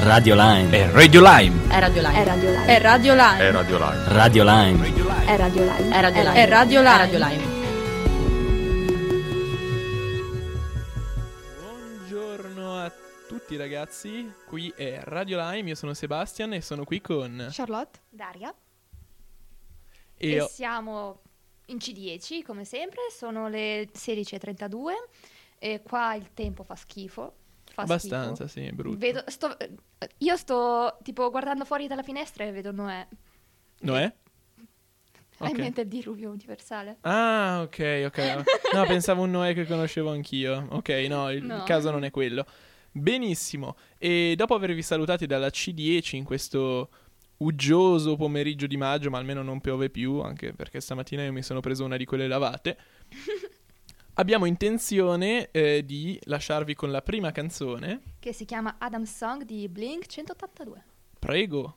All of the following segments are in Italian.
Radio Line. È Radio Lime. È Radio Live. È radio live. È Radio Line. È Radio Live. Radio Line. È radio live. È Radio Live. È Radio È Live. Radio Live. Buongiorno a tutti ragazzi, qui è Radio Lime, io sono Sebastian e sono qui con... Charlotte. Daria. E E siamo in C10 come sempre, sono le 16.32 e qua il tempo fa schifo. Fa abbastanza, schifo. sì, è brutto. Vedo, sto, io sto tipo guardando fuori dalla finestra e vedo Noè. Noè? Hai Ok. in mente il diluvio universale? Ah, ok, ok. No, pensavo un Noè che conoscevo anch'io. Ok, no, il No. caso non è quello. Benissimo. E dopo avervi salutati dalla C10 in questo uggioso pomeriggio di maggio, ma almeno non piove più, anche perché stamattina io mi sono preso una di quelle lavate. Abbiamo intenzione eh, di lasciarvi con la prima canzone. Che si chiama Adam Song di Blink 182. Prego.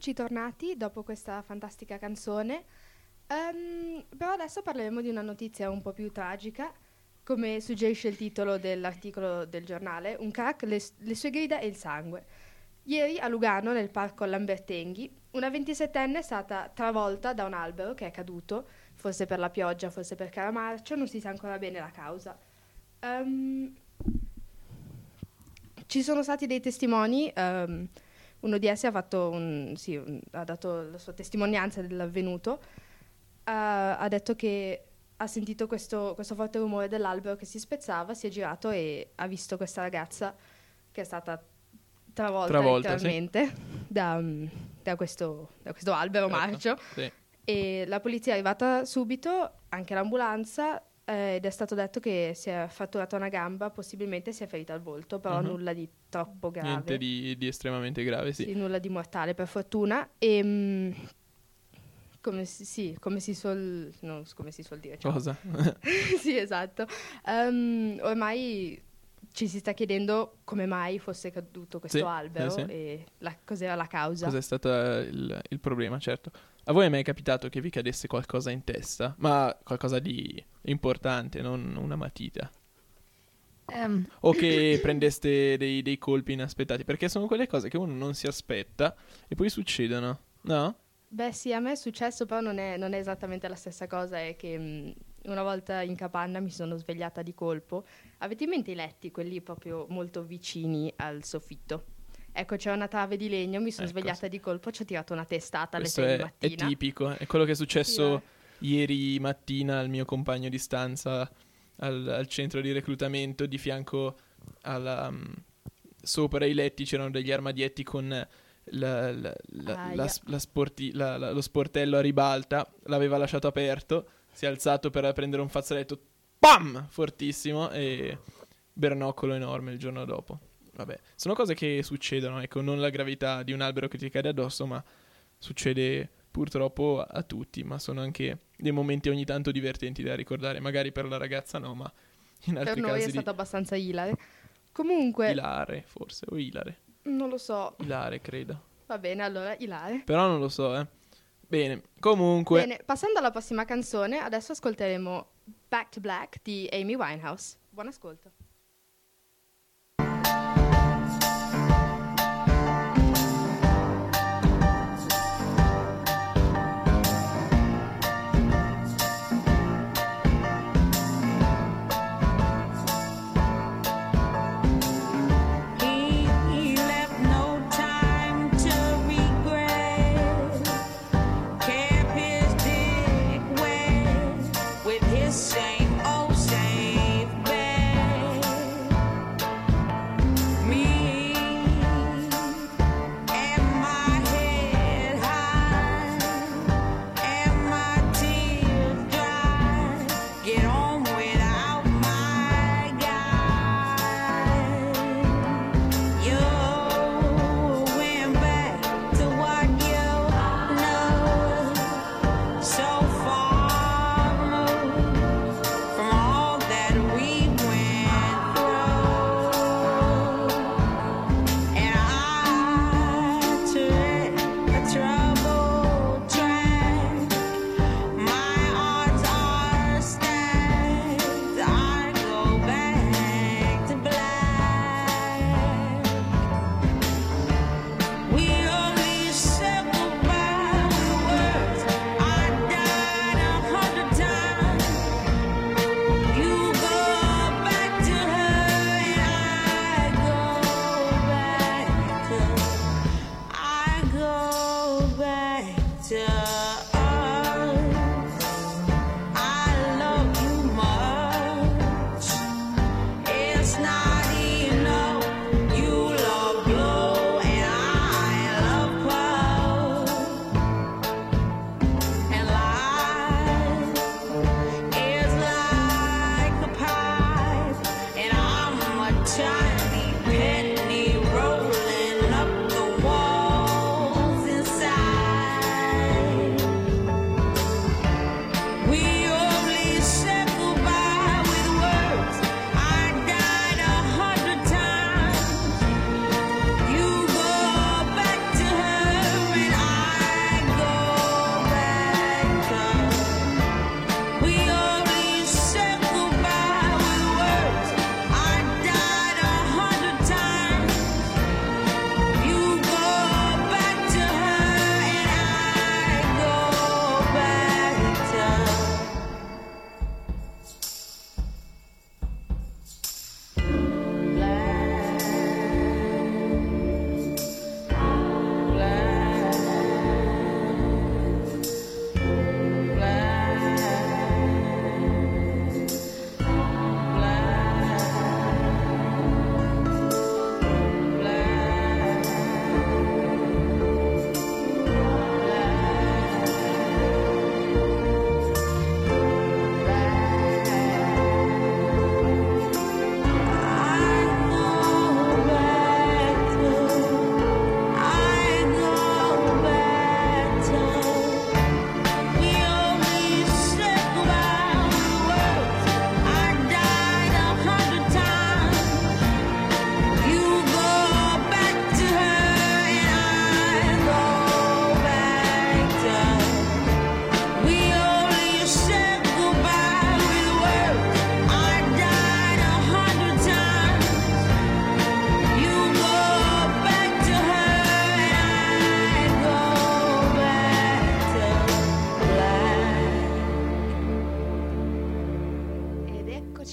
Eccoci tornati dopo questa fantastica canzone. Ehm, però adesso parleremo di una notizia un po' più tragica, come suggerisce il titolo dell'articolo del giornale, un crack, le, le sue grida e il sangue. Ieri a Lugano, nel parco Lambertenghi, una 27enne è stata travolta da un albero che è caduto, forse per la pioggia, forse per caramarcio, non si sa ancora bene la causa. Ehm, ci sono stati dei testimoni, ehm, uno di essi ha, fatto un- sì, un- ha dato la sua testimonianza dell'avvenuto, ha- ha detto che ha sentito questo, questo forte rumore dell'albero che si spezzava, si è girato e ha visto questa ragazza che è stata travolta, Travolta, sì. letteralmente da, mm, da questo, da questo albero Certo, marcio. sì. E la polizia è arrivata subito, anche l'ambulanza, eh, ed è stato detto che si è fratturata una gamba, possibilmente si è ferita al volto, però Mhm. nulla di troppo grave. Niente di, di estremamente grave, sì. Sì, nulla di mortale per fortuna. E mm, come si, sì, come si suol, non so come si suol dire. ciao. Cosa? sì, esatto. Ehm, ormai ci si sta chiedendo come mai fosse caduto questo Sì, albero sì, sì. e la- cos'era la causa. Cos'è stato il, il problema, certo. A voi è mai capitato che vi cadesse qualcosa in testa? Ma qualcosa di importante, non una matita. Ehm, O che prendeste dei, dei colpi inaspettati. Perché sono quelle cose che uno non si aspetta e poi succedono. No? Beh sì, a me è successo, però non è, non è esattamente la stessa cosa, è che mh, una volta in capanna mi sono svegliata di colpo. Avete in mente i letti, quelli proprio molto vicini al soffitto? Ecco, c'è una trave di legno, mi sono Ecco, svegliata di colpo, ci ho tirato una testata alle Questo 6 è, di è mattina. tipico. È quello che è successo Sì, ieri mattina al mio compagno di stanza al, al centro di reclutamento di fianco alla, mm, sopra i letti c'erano degli armadietti con la- la- Aia. la la sporti- lo sportello a ribalta l'aveva lasciato aperto si è alzato per prendere un fazzoletto PAM! fortissimo e bernoccolo enorme il giorno dopo vabbè sono cose che succedono ecco non la gravità di un albero che ti cade addosso ma succede purtroppo a tutti, ma sono anche dei momenti ogni tanto divertenti da ricordare, magari per la ragazza no, ma in Per altri noi è casi di stato abbastanza ilare. Comunque, ilare forse, o ilare, non lo so. ilare credo, Va bene, allora, ilare. però non lo so, eh. Bene, comunque, Bene, passando alla prossima canzone, adesso ascolteremo Back to Black di Amy Winehouse. Buon ascolto.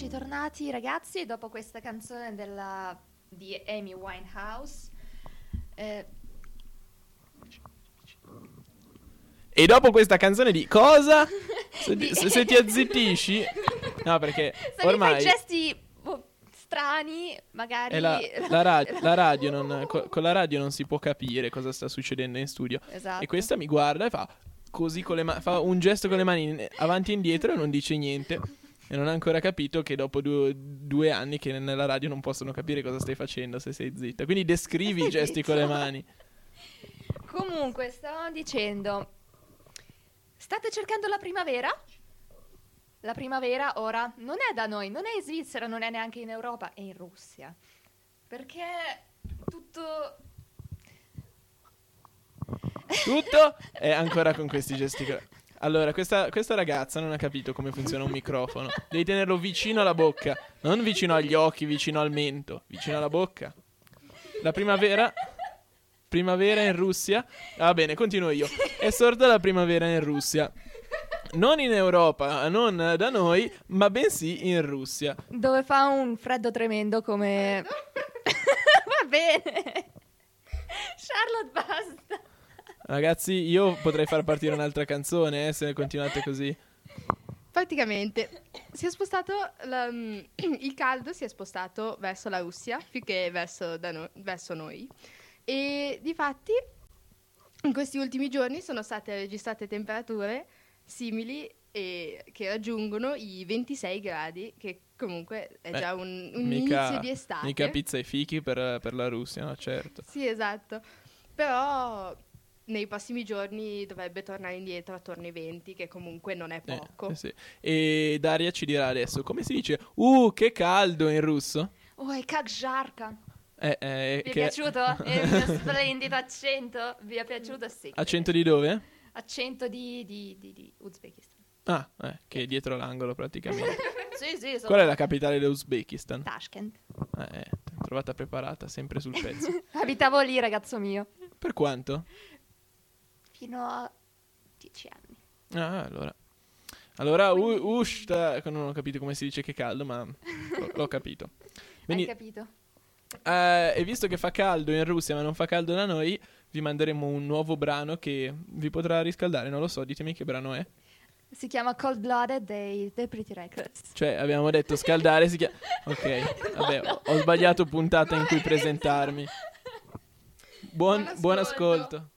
Tornati ragazzi dopo questa canzone della, di Amy Winehouse. Eh, E dopo questa canzone di cosa? Se, Di- se- se ti azzittisci... No, perché se ormai... fai gesti boh, strani, magari... la, la ra- la radio non, co- con la radio non si può capire cosa sta succedendo in studio. Esatto. E questa mi guarda e fa così con le mani, fa un gesto con le mani avanti e indietro e non dice niente. E non ha ancora capito che dopo due, due anni che nella radio non possono capire cosa stai facendo se sei zitta. Quindi descrivi i gesti con le mani. Comunque, stavamo dicendo, state cercando la primavera? La primavera ora non è da noi, non è in Svizzera, non è neanche in Europa, è in Russia. Perché tutto... Tutto è ancora con questi gesti. Allora, questa, questa ragazza non ha capito come funziona un microfono. Devi tenerlo vicino alla bocca, non vicino agli occhi, vicino al mento, vicino alla bocca. La primavera. Primavera in Russia. Va bene, continuo io. È sorta la primavera in Russia. Non in Europa, non da noi, ma bensì in Russia. Dove fa un freddo tremendo come... Va bene. Charlotte, basta. Ragazzi, io potrei far partire un'altra canzone, eh, se continuate così. Praticamente si è spostato la- mm, il caldo si è spostato verso la Russia più che verso, no- verso noi e difatti in questi ultimi giorni sono state registrate temperature simili e che raggiungono i 26 gradi che comunque è Beh, già un, un mica- inizio di estate. Mica pizza e fichi per, per la Russia, no? Certo. Sì, esatto. Però nei prossimi giorni dovrebbe tornare indietro attorno ai 20, che comunque non è eh, poco. Eh, sì. E Daria ci dirà adesso come si dice Uh, che caldo in russo? Oh, è kakzharka. Eh, eh, vi è che... piaciuto? Eh, il mio splendido accento? Vi è piaciuto? Sì. Accento di dove? Accento di, di, di, di Uzbekistan. Ah, eh, che è dietro l'angolo praticamente. sì, sì. Sono... Qual è la capitale dell'Uzbekistan? Tashkent. Eh, eh trovata preparata, sempre sul pezzo. Abitavo lì, ragazzo mio. Per quanto? Fino a dieci anni. Ah, allora. Allora, u- ushta, non ho capito come si dice che caldo, ma l'ho, l'ho capito. Quindi, Hai capito? eh, e visto che fa caldo in Russia, ma non fa caldo da noi, vi manderemo un nuovo brano che vi potrà riscaldare. Non lo so, ditemi che brano è. Si chiama Cold Blooded dei The Pretty Reckless. Cioè, abbiamo detto scaldare, si chiama... Ok, vabbè, ho, ho sbagliato puntata in cui presentarmi. Buon, Buon buon ascolto.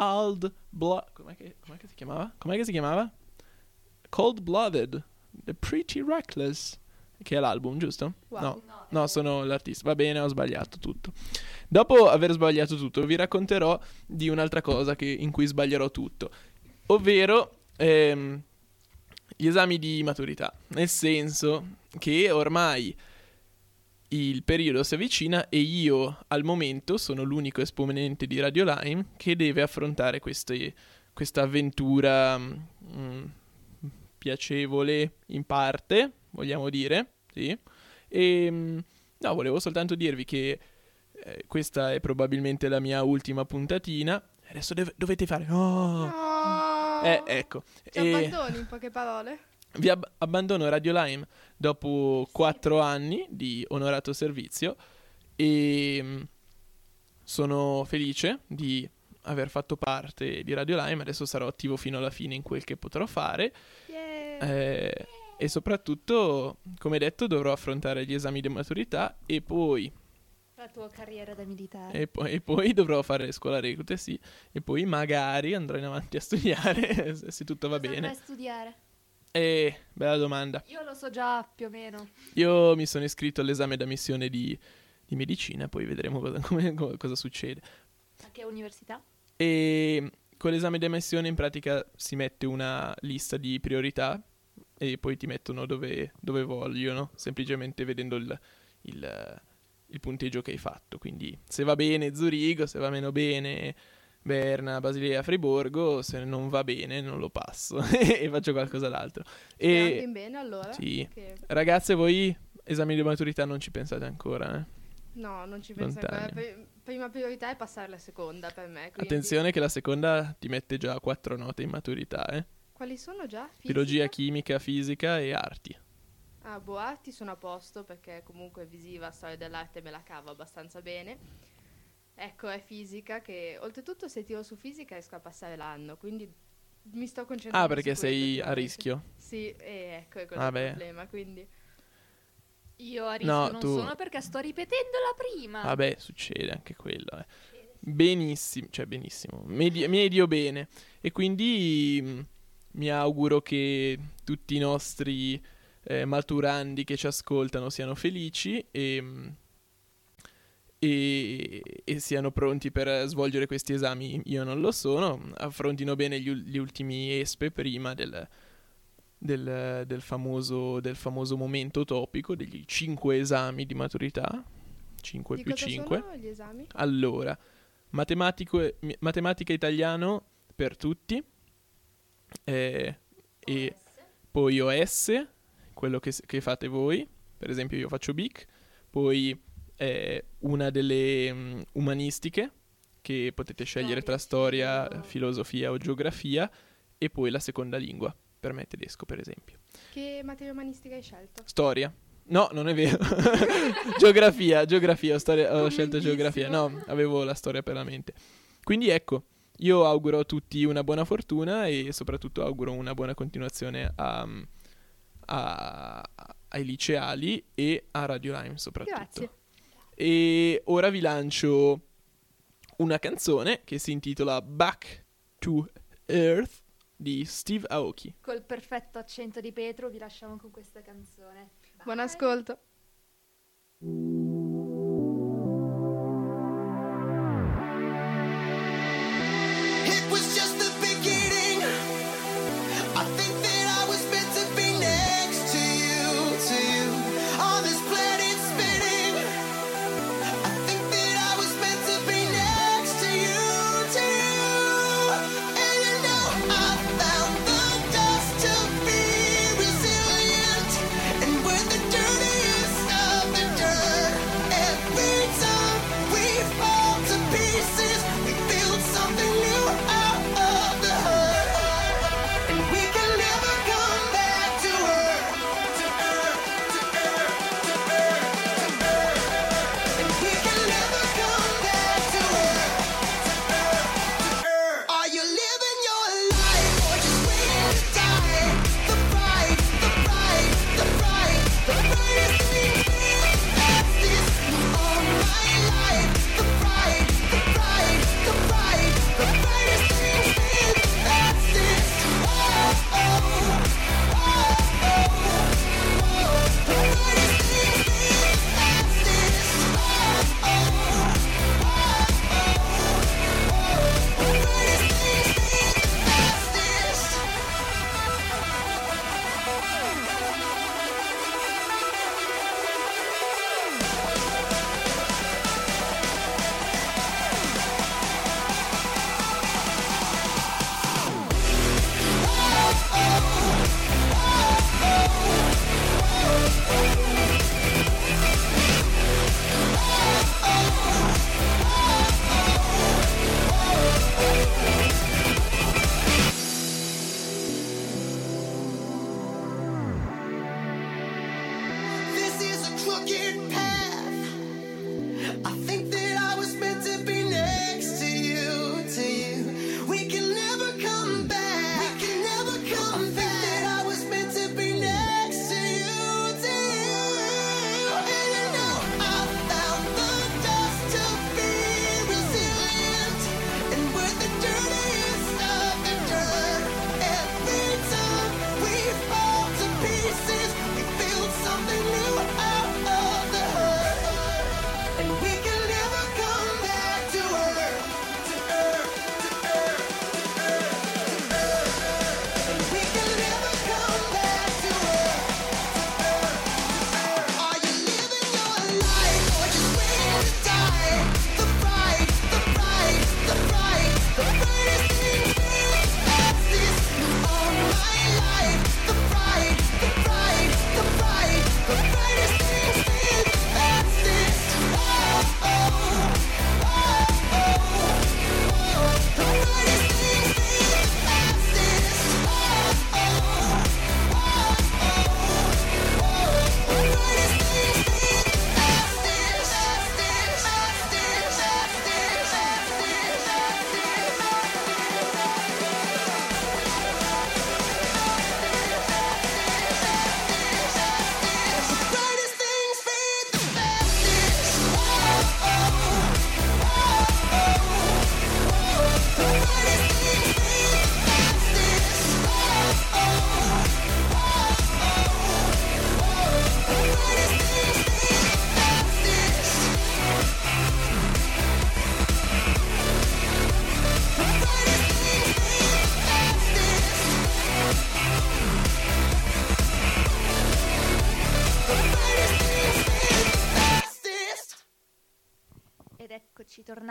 Cold Blood. Com'è che, com'è che si chiamava? Com'è che si chiamava? Cold Blooded. The Pretty Reckless. Che è l'album, giusto? Wow. No, no, sono l'artista. Va bene, ho sbagliato tutto. Dopo aver sbagliato tutto, vi racconterò di un'altra cosa che- in cui sbaglierò tutto. Ovvero ehm, gli esami di maturità. Nel senso che ormai il periodo si avvicina e io al momento sono l'unico esponente di Radio Lime che deve affrontare queste- questa avventura mm, piacevole in parte, vogliamo dire, sì. E mm, no, volevo soltanto dirvi che eh, questa è probabilmente la mia ultima puntatina. Adesso dov- dovete fare oh. Oh. Eh, ecco. Ci E- in poche parole? Vi ab- abbandono Radio Lime dopo quattro anni di onorato servizio e mm, sono felice di aver fatto parte di Radio Lime. Adesso sarò attivo fino alla fine in quel che potrò fare. Yeah. Eh, e soprattutto, come detto, dovrò affrontare gli esami di maturità e poi, La tua carriera da militare. e poi, e poi dovrò fare scuola reclute, sì. E poi magari andrò in avanti a studiare se tutto va Cosa bene. vai a studiare? E bella domanda. Io lo so già più o meno. Io mi sono iscritto all'esame d'ammissione di, di medicina, poi vedremo cosa, come- co- cosa succede. A che università? E con l'esame d'ammissione in pratica si mette una lista di priorità e poi ti mettono dove, dove vogliono, semplicemente vedendo il, il- il punteggio che hai fatto. Quindi se va bene Zurigo, se va meno bene Berna, Basilea, Friburgo, se non va bene non lo passo e faccio qualcosa d'altro. E bene allora? sì. Che- ragazze voi esami di maturità non ci pensate ancora, eh? No, non ci penso ancora. Pri- prima priorità è passare la seconda per me. quindi- Attenzione che la seconda ti mette già quattro note in maturità, eh? Quali sono già? Fisica? Biologia, chimica, fisica e arti. Ah, boh, arti sono a posto perché comunque visiva, storia dell'arte me la cavo abbastanza bene. Ecco, è fisica che oltretutto se tiro su fisica riesco a passare l'anno, quindi mi sto concentrando Ah, perché sei a rischio. Sì, e ecco, è quello Vabbè. il problema, quindi... Io a rischio No, non tu- sono perché sto ripetendo la prima. Vabbè, succede anche quello, eh. Benissimo, cioè benissimo, medio, medio bene. E quindi mh, mi auguro che tutti i nostri eh, maturandi che ci ascoltano siano felici e, mh, e, e, siano pronti per svolgere questi esami. Io non lo sono, affrontino bene gli, gli ultimi ESPE prima del, del, del, famoso, del, famoso, momento topico degli 5 esami di maturità. 5 di più 5. Allora, matematica italiano per tutti, eh, e poi OS, quello che, che, fate voi, per esempio io faccio BIC, poi è una delle um, umanistiche che potete scegliere tra storia, filosofia o geografia e poi la seconda lingua, per me tedesco per esempio. Che materia umanistica hai scelto? Storia. No, non è vero. geografia, geografia, ho, storia, ho scelto geografia. No, avevo la storia per la mente. Quindi ecco, io auguro a tutti una buona fortuna e soprattutto auguro una buona continuazione a, mm, a, ai liceali e a Radio Lime soprattutto. Grazie e ora vi lancio una canzone che si intitola Back to Earth di Steve Aoki. Col perfetto accento di Petro vi lasciamo con questa canzone. Bye. Buon ascolto.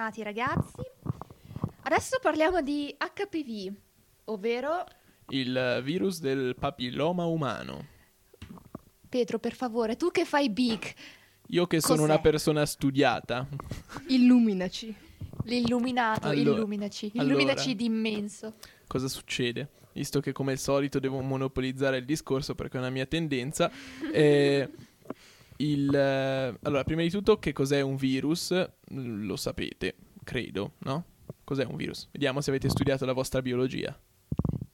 bentornati ragazzi. Adesso parliamo di HPV, ovvero... Il virus del papilloma umano. Pietro, per favore, tu che fai big. Io che sono Cos'è? una persona studiata. Illuminaci. L'illuminato, allora, illuminaci. Illuminaci allora, di immenso. Cosa succede? Visto che come al solito devo monopolizzare il discorso perché è una mia tendenza. eh, il, eh, allora, prima di tutto, che cos'è un virus? Mm, Lo sapete, credo, no? Cos'è un virus? Vediamo se avete studiato la vostra biologia.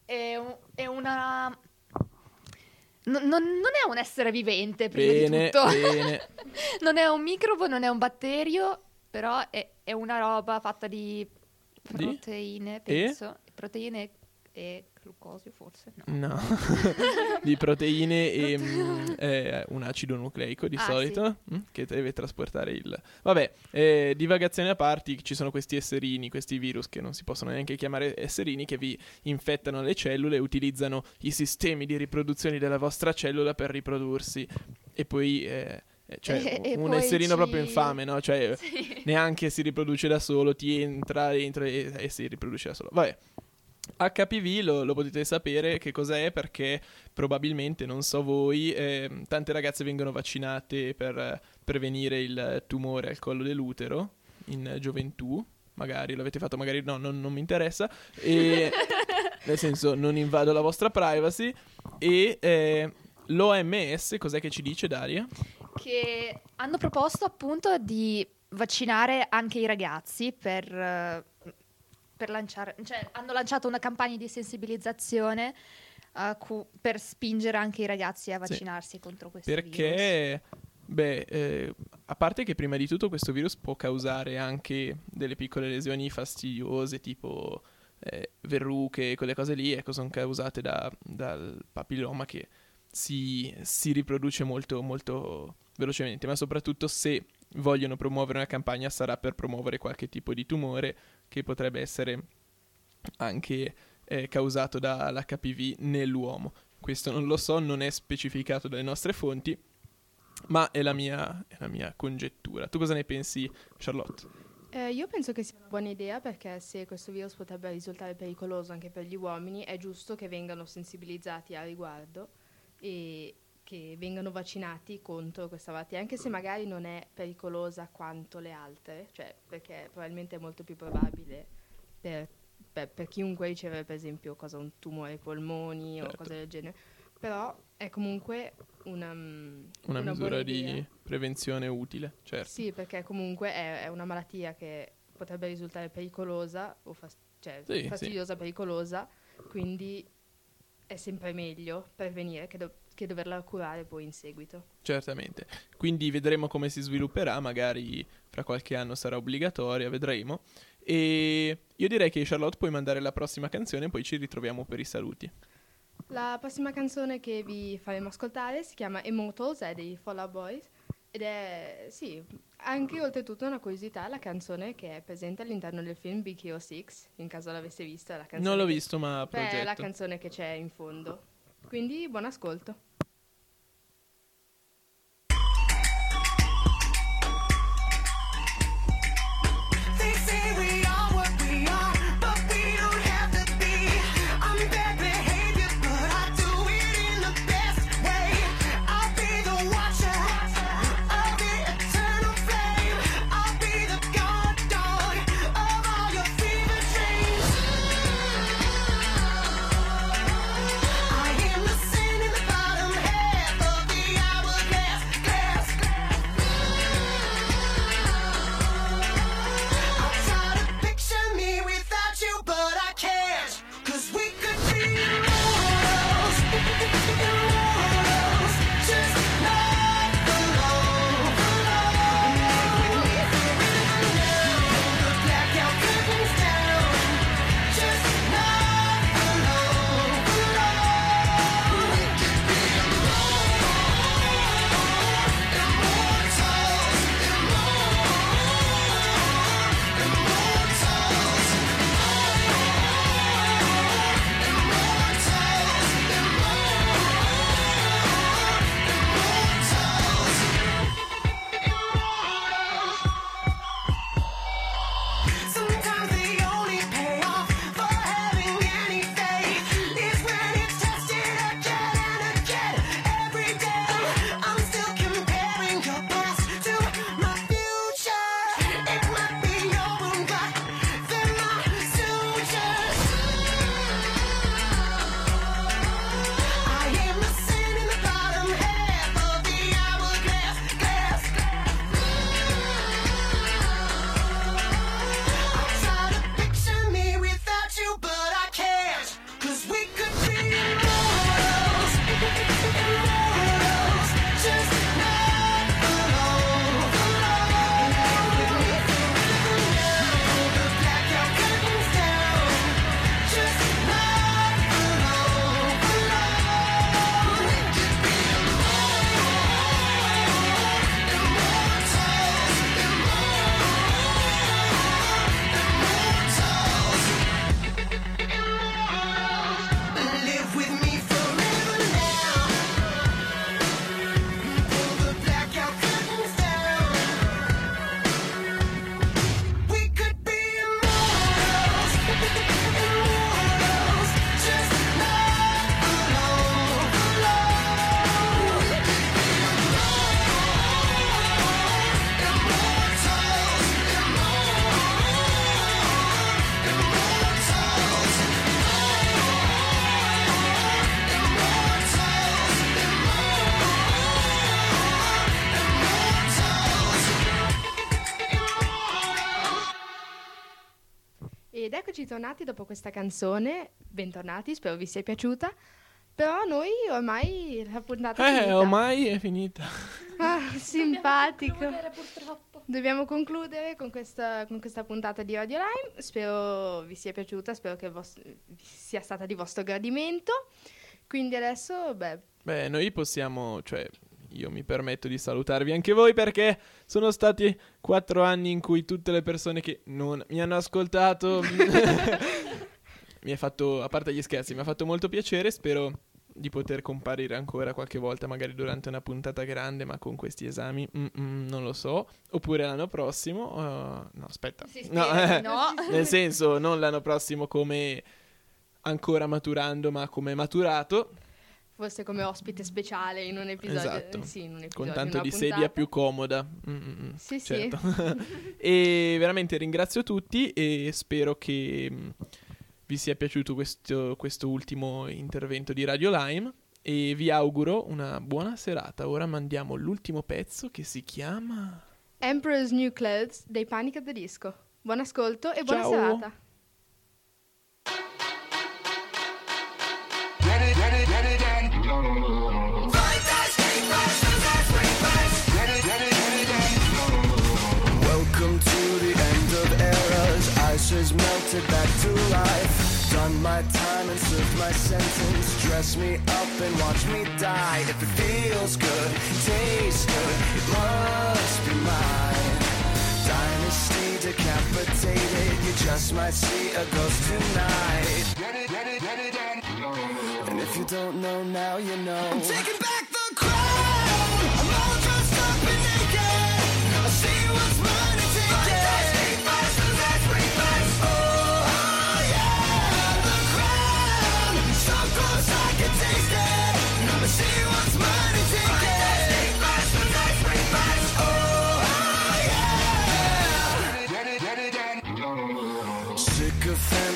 È, un- è una... no- non, non è un essere vivente, prima Bene, di tutto. bene. non è un microbo, non è un batterio, però è, è una roba fatta di Di? proteine, E? penso. Proteine e glucosio, forse. No. No, di proteine e mm, eh, un acido nucleico di Ah, solito mm, che deve trasportare il... Vabbè, eh, divagazioni a parte, ci sono questi esserini, questi virus che non si possono neanche chiamare esserini che vi infettano le cellule e utilizzano i sistemi di riproduzione della vostra cellula per riprodursi e poi... eh, eh, cioè, E- e un poi esserino ci- proprio infame, no? Cioè, Sì. neanche si riproduce da solo, ti entra dentro e, e si riproduce da solo. Vabbè. HPV lo, lo potete sapere che cos'è perché probabilmente, non so voi, ehm, tante ragazze vengono vaccinate per eh, prevenire il tumore al collo dell'utero in eh, gioventù. Magari l'avete fatto, magari no, non, non mi interessa. E, nel senso, non invado la vostra privacy. E eh, l'OMS, cos'è che ci dice, Daria? che hanno proposto appunto di vaccinare anche i ragazzi per, eh, per lanciare, cioè hanno lanciato una campagna di sensibilizzazione eh, cu- per spingere anche i ragazzi a Sì. vaccinarsi contro questo virus. Perché, beh, eh, a parte che prima di tutto questo virus può causare anche delle piccole lesioni fastidiose, tipo eh, verruche, quelle cose lì, ecco, sono causate da- dal papilloma che si, si riproduce molto, molto velocemente, ma soprattutto se vogliono promuovere una campagna sarà per promuovere qualche tipo di tumore che potrebbe essere anche eh, causato dall'HPV nell'uomo. Questo non lo so, non è specificato dalle nostre fonti, ma è la mia, è la mia congettura. Tu cosa ne pensi, Charlotte? Eh, io penso che sia una buona idea perché se questo virus potrebbe risultare pericoloso anche per gli uomini, è giusto che vengano sensibilizzati a riguardo e che vengano vaccinati contro questa malattia, anche se magari non è pericolosa quanto le altre, cioè perché probabilmente è molto più probabile per, per- per chiunque ricevere per esempio cosa, un tumore ai polmoni Certo. o cose del genere, però è comunque una, mm, Una, buona misura di prevenzione utile, certo. Sì, perché comunque è, è una malattia che potrebbe risultare pericolosa, o fas- cioè Sì, sì. fastidiosa, pericolosa, quindi è sempre meglio prevenire che, do- che doverla curare poi in seguito. Certamente. Quindi vedremo come si svilupperà, magari fra qualche anno sarà obbligatoria, vedremo. E io direi che Charlotte puoi mandare la prossima canzone e poi ci ritroviamo per i saluti. La prossima canzone che vi faremo ascoltare si chiama Immortals, è dei Fall Out Boys ed è, sì, anche oltretutto una curiosità, la canzone che è presente all'interno del film Big Hero 6, in caso l'avesse vista. La canzone Non l'ho visto, ma Beh, è la canzone che c'è in fondo. Quindi buon ascolto. Ed eccoci tornati dopo questa canzone. Bentornati, spero vi sia piaciuta. Però noi ormai la puntata è Eh, finita. ormai è finita. Ah, simpatico. purtroppo. Dobbiamo concludere con questa, con questa puntata di Radio Lime. Spero vi sia piaciuta, spero che vos- sia stata di vostro gradimento. Quindi adesso, beh, Beh, noi possiamo, cioè, io mi permetto di salutarvi anche voi perché sono stati quattro anni in cui tutte le persone che non mi hanno ascoltato mi ha fatto, a parte gli scherzi, mi ha fatto molto piacere. Spero di poter comparire ancora qualche volta, magari durante una puntata grande, ma con questi esami, non lo so. Oppure l'anno prossimo, uh, no, aspetta, no, spera di no. nel senso, non l'anno prossimo come ancora maturando, ma come maturato. Forse come ospite speciale in un episodio. Esatto. Sì, in un episodio, con tanto di puntata. sedia più comoda. Mm, mm, mm, Sì, sì. certo. e veramente ringrazio tutti e spero che mm, vi sia piaciuto questo, questo ultimo intervento di Radio Lime e vi auguro una buona serata. Ora mandiamo l'ultimo pezzo che si chiama Emperor's New Clothes dei Panic at the Disco. Buon ascolto e buona Ciao. serata. Melted back to life. Done my time and served my sentence. Dress me up and watch me die. If it feels good, tastes good, it must be mine. Dynasty decapitated. You just might see a ghost tonight. And if you don't know now, you know. I'm taking back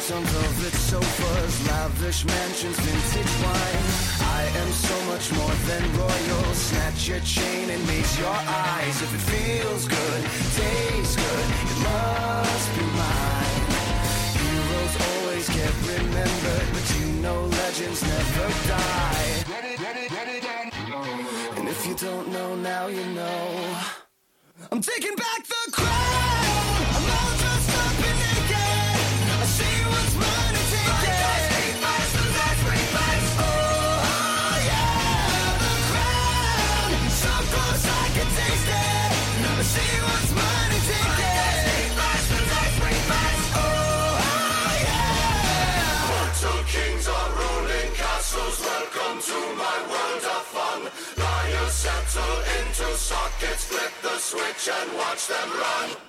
Sycophants on velvet sofas, lavish mansions, vintage wine. I am so much more than royal. Snatch your chain and meet your eyes. If it feels good, tastes good, it must be mine. Heroes always get remembered, but you know legends never die. And if you don't know now, you know. I'm taking back the crown. Ruling. Welcome to my world of fun. Liars settle into sockets. Flip the switch and watch them run.